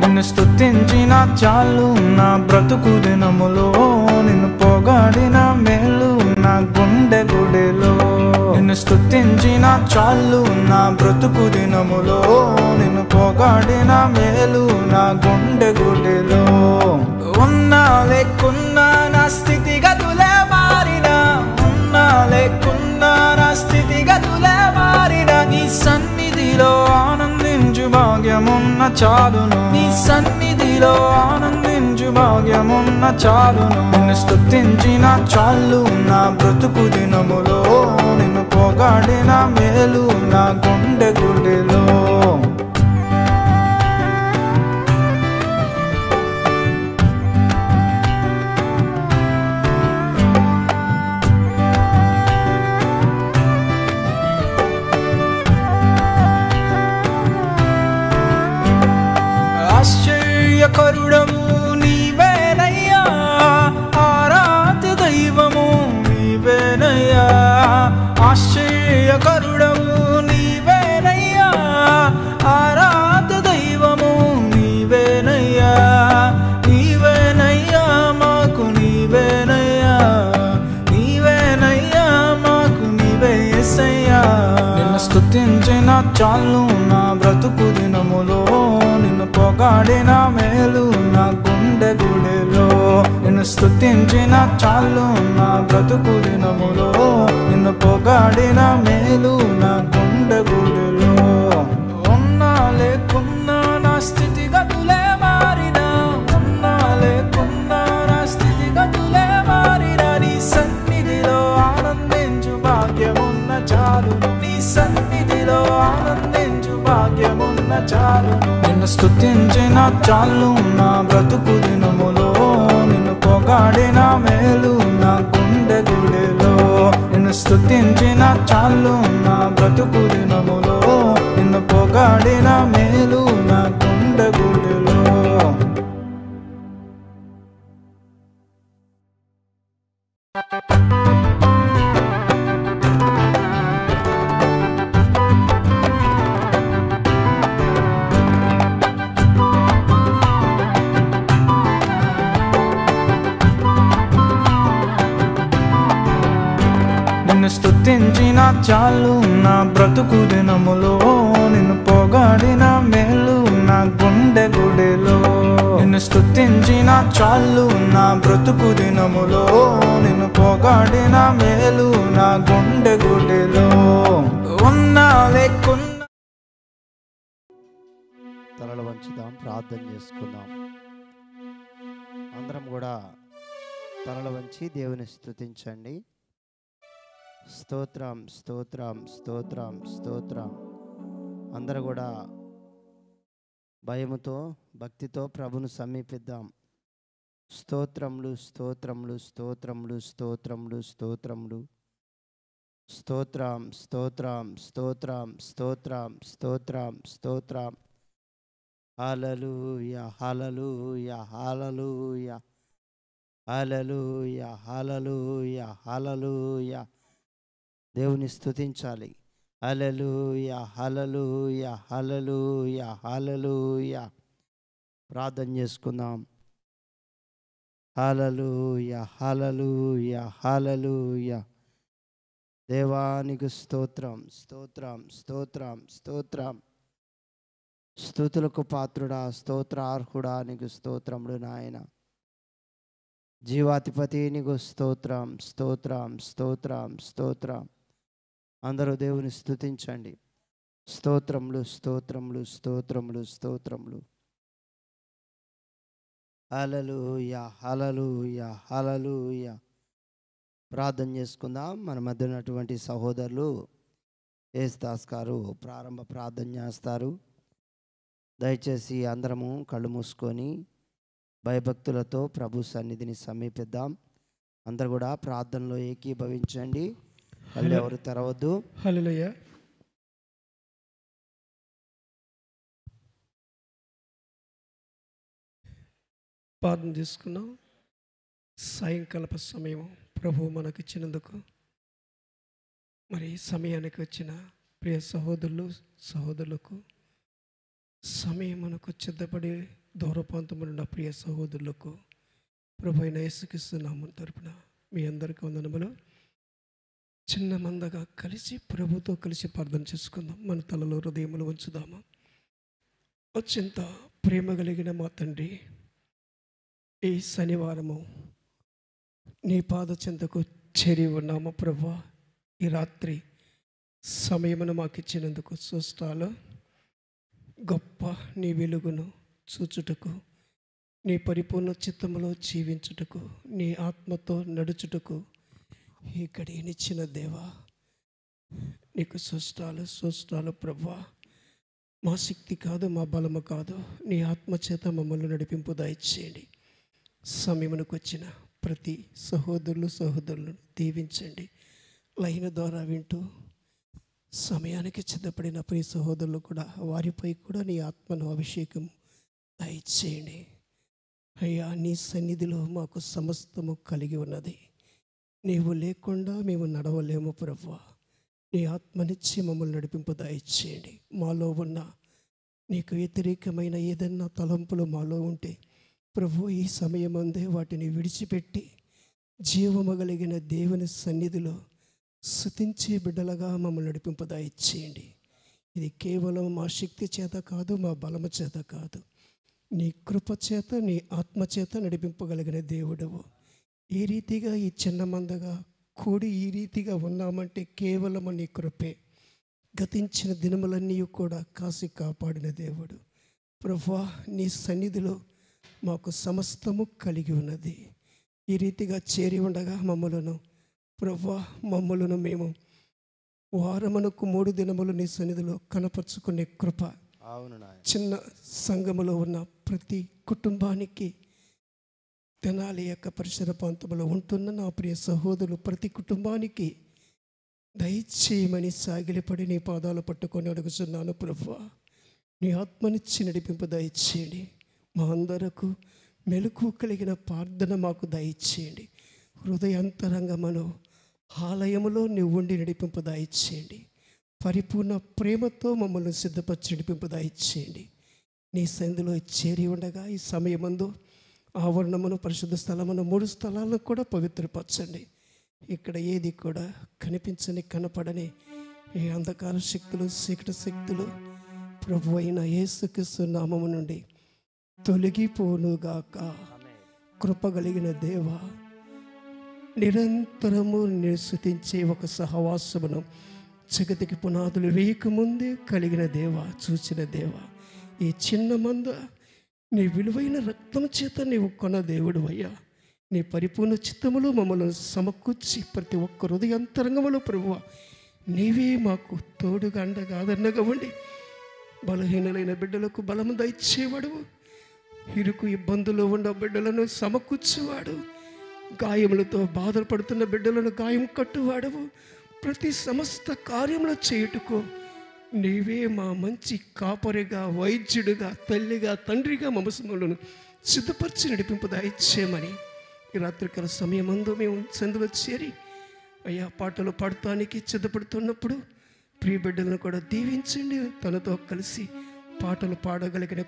నిన్ను స్తుతించిన చాలు నా బ్రతుకు దినములో నిన్ను పొగాడిన మేలు నా గుండె గుడిలో. నిన్ను స్తుతించిన చాలు నా బ్రతుకు దినములో పొగాడిన మేలు నా గుండె గుడిలో. ఉన్నా లేకున్నా నా స్థితిగతులే మారిన. ఉన్నా లేకున్నా నా స్థితిగతులే మారిన. నీ సన్నిధిలో ఆనందించు భాగ్యమున్న చాలును. నీ సన్నిధిలో ఆనందించు భాగ్యమున్న చాలును. నిన్ను స్థుతించిన చాలు నా బ్రతుకు దినములో. నిన్ను పొగాడిన మేలు నా గుండె గుడి ఆశ్చర్యకరుడము నీవేనయ్యా. ఆరాధ్య దైవము నీవేనయ్యా. ఆశ్చర్యకరుడము నీవేనయ్యా. ఆరాధ్య దైవము నీవేనయ్యా. నీవేనయ్యా మాకు నీవేనయ్యా. నీవేనయ్యా మాకు నీవేసయ్యా నిన్ను స్థుతించిన చాలు నా బ్రతుకు దినములో నిన్ను పొగాడిన? స్థుతించిన చాలు నా బ్రతుకు దినములో. నిన్ను పొగాడిన మేలు నా గుండె గుడిలో. ఉన్నా లేకున్నా నా స్థితిగతులే మారిన. ఉన్నా లేకున్నా నా స్థితిగతులే మారిన. నీ సన్నిధిలో ఆనందించు భాగ్యమున్న చాలు. నీ సన్నిధిలో ఆనందించు భాగ్యమున్న చాలు. నిన్ను స్థుతించిన చాలు నా బ్రతుకు దినములో. కాడిన మేలు నా గుండె గుడిలో. నిన్ను స్థుతించిన చాలు నా బ్రతుకు దినములో. నిన్ను పొగాడిన మేలు నా గుండె చాలు నా బ్రతుకు దినములో నిన్ను పొగాడిన మేలు నా గుండె గుడిలో. నిన్ను స్థుతించిన చాలు నా బ్రతుకు దినములో నిన్ను పొగాడిన మేలు నా గుండె గుడిలో. ఉన్నా లేకున్నా తలలు వంచుదాం ప్రార్థన చేసుకుందాం. అందరం కూడా తలలు వంచి దేవుని స్థుతించండి స్తోత్రం స్తోత్రం స్తోత్రం స్తోత్రం. అందరూ కూడా భయముతో భక్తితో ప్రభును సమీపిద్దాం. స్తోత్రములు స్తోత్రములు స్తోత్రములు స్తోత్రములు స్తోత్రములు. స్తోత్రం స్తోత్రం స్తోత్రం స్తోత్రం స్తోత్రం స్తోత్రం. హల్లెలూయా హల్లెలూయా హల్లెలూయా. హల్లెలూయా హల్లెలూయా హల్లెలూయా. దేవుని స్తుతించాలి. హల్లెలూయా హలలుయా హలలుయా హలలుయా ప్రార్థన చేసుకుందాం. హలలుయా హలలుయా హలలుయా దేవానికి స్తోత్రం స్తోత్రం స్తోత్రం స్తోత్రం. స్థుతులకు పాత్రుడా స్తోత్రార్హుడా నీకు స్తోత్రముడు నాయన. జీవాధిపతి నీకు స్తోత్రం స్తోత్రం స్తోత్రం స్తోత్రం. అందరూ దేవుని స్థుతించండి స్తోత్రములు స్తోత్రములు స్తోత్రములు స్తోత్రములు. హలలుయ హలలుయ హలలుయ ప్రార్థన చేసుకుందాం. మన మధ్య ఉన్నటువంటి సహోదరులు ఏస్తాస్ గారు ప్రారంభ ప్రార్థన చేస్తారు. దయచేసి అందరము కళ్ళు మూసుకొని భయభక్తులతో ప్రభు సన్నిధిని సమీపిద్దాం. అందరు కూడా ప్రార్థనలో ఏకీభవించండి. మళ్ళీ ఎవరు తెరవద్దు. పాదం తీసుకున్నాం సాయంకాలప సమయం ప్రభు మనకు ఇచ్చినందుకు మరి సమయానికి వచ్చిన ప్రియ సహోదరులు సహోదరులకు సమయం మనకు సిద్ధపడి దూరప్రాంతమున్న ప్రియ సహోదరులకు ప్రభు అయిన యేసుకిస్తున్నాము తరపున మీ అందరికీ వందనములు. చిన్న మందగా కలిసి ప్రభుతో కలిసి ప్రార్థన చేసుకుందాం. మన తలలో హృదయములు ఉంచుదామా? అత్యంత ప్రేమ కలిగిన మా తండ్రి ఈ శనివారము నీ పాద చింతకు చేరి ఉన్నాము ప్రభా. ఈ రాత్రి సమయమును మాకు ఇచ్చినందుకు చూస్తాలో గొప్ప నీ వెలుగును చూచుటకు నీ పరిపూర్ణ చిత్తములో జీవించుటకు నీ ఆత్మతో నడుచుటకు ఈ గడియనిచ్చిన దేవా నీకు సృష్టాలు సృష్టాలు ప్రభా. మా శక్తి కాదు మా బలము కాదు. నీ ఆత్మచేత మమ్మల్ని నడిపింపు దయచేయండి. సమయమునకు వచ్చిన ప్రతి సహోదరులు సహోదరులను దీవించండి. లైన్ ద్వారా వింటూ సమయానికి సిద్ధపడిన ప్రతి సహోదరులు కూడా వారిపై కూడా నీ ఆత్మను అభిషేకం దయచేయండి. అయ్యా నీ సన్నిధిలో మాకు సమస్తము కలిగి ఉన్నది. నీవు లేకుండా మేము నడవలేము ప్రభు నీ ఆత్మనిచ్చి మమ్మల్ని నడిపింపు దయచేయండి. మాలో ఉన్న నీకు వ్యతిరేకమైన ఏదన్నా తలంపులు మాలో ఉంటే ప్రభు ఈ సమయం అందే వాటిని విడిచిపెట్టి జీవము కలిగిన దేవుని సన్నిధిలో శుతించే బిడ్డలుగా మమ్మల్ని నడిపింపు దయచేయండి. ఇది కేవలం మా శక్తి చేత కాదు మా బలము చేత కాదు. నీ కృప చేత నీ ఆత్మ చేత నడిపింపగలిగిన దేవుడవు. ఈ రీతిగా ఈ చిన్న మందగా కూడి ఈ రీతిగా ఉన్నామంటే కేవలము నీ కృపే. గతించిన దినములన్నీ కూడా కాసి కాపాడిన దేవుడు. ప్రభా నీ సన్నిధిలో మాకు సమస్తము కలిగి ఉన్నది. ఈ రీతిగా చేరి ఉండగా మమ్మలను ప్రభా మమ్మలను మేము వారమునకు మూడు దినములు నీ సన్నిధిలో కనపరుచుకునే కృప. చిన్న సంఘములో ఉన్న ప్రతి కుటుంబానికి తెనాలి యొక్క పరిసర ప్రాంతంలో ఉంటున్న నా ప్రియ సహోదరులు ప్రతి కుటుంబానికి దయచేయమని సాగిలిపడి నీ పాదాలు పట్టుకొని అడుగుతున్నాను ప్రభు. నీ ఆత్మనిచ్చి నడిపింపు దయచేయండి. మా అందరకు మెలకు కలిగిన ప్రార్థన మాకు దయచేయండి. హృదయాంతరంగమను ఆలయములో నువ్వు ఉండి నడిపింపు దయచేయండి. పరిపూర్ణ ప్రేమతో మమ్మల్ని సిద్ధపరిచి నడిపింపు దయచేయండి. నీ సంధిలో చేరి ఉండగా ఈ సమయమందు ఆవరణమును పరిశుద్ధ స్థలమును మూడు స్థలాలను కూడా పవిత్రపరచండి. ఇక్కడ ఏది కూడా కనిపించని కనపడని ఏ అంధకార శక్తులు చీకటి శక్తులు ప్రభు అయిన యేసుక్రీస్తు నామము నుండి తొలగిపోనుగాక కృపగలిగిన దేవ దేవా నిరంతరము నిశ్వతించే ఒక సహవాసమును జగతికి పునాదులు వేయకముందే కలిగిన దేవ చూచిన దేవ ఈ చిన్న మంద నీ విలువైన రక్తం చేత నీవు కొన్న దేవుడు అయ్యా నీ పరిపూర్ణ చిత్తములో మమ్మల్ని సమకూర్చి ప్రతి ఒక్క హృదయంతరంగములో ప్రభువ నీవే మాకు తోడుగా అండగా ఆదరణగా ఉండి బలహీనలైన బిడ్డలకు బలము దయచేవాడు ఇరుకు ఇబ్బందులు ఉన్న బిడ్డలను సమకూర్చువాడు. గాయములతో బాధపడుతున్న బిడ్డలను గాయం కట్టువాడవు. ప్రతి సమస్త కార్యములు చేయుటకు నీవే మా మంచి కాపరిగా వైద్యుడిగా తల్లిగా తండ్రిగా మమసములను సిద్ధపరిచి నడిపింపు దాయిచ్చేయమని ఈ రాత్రికాల సమయమందు మేము సందులో చేరి అయ్యా పాటలు పాడటానికి సిద్ధపడుతున్నప్పుడు ప్రియ బిడ్డలను కూడా దీవించండి. తనతో కలిసి పాటలు పాడగలిగిన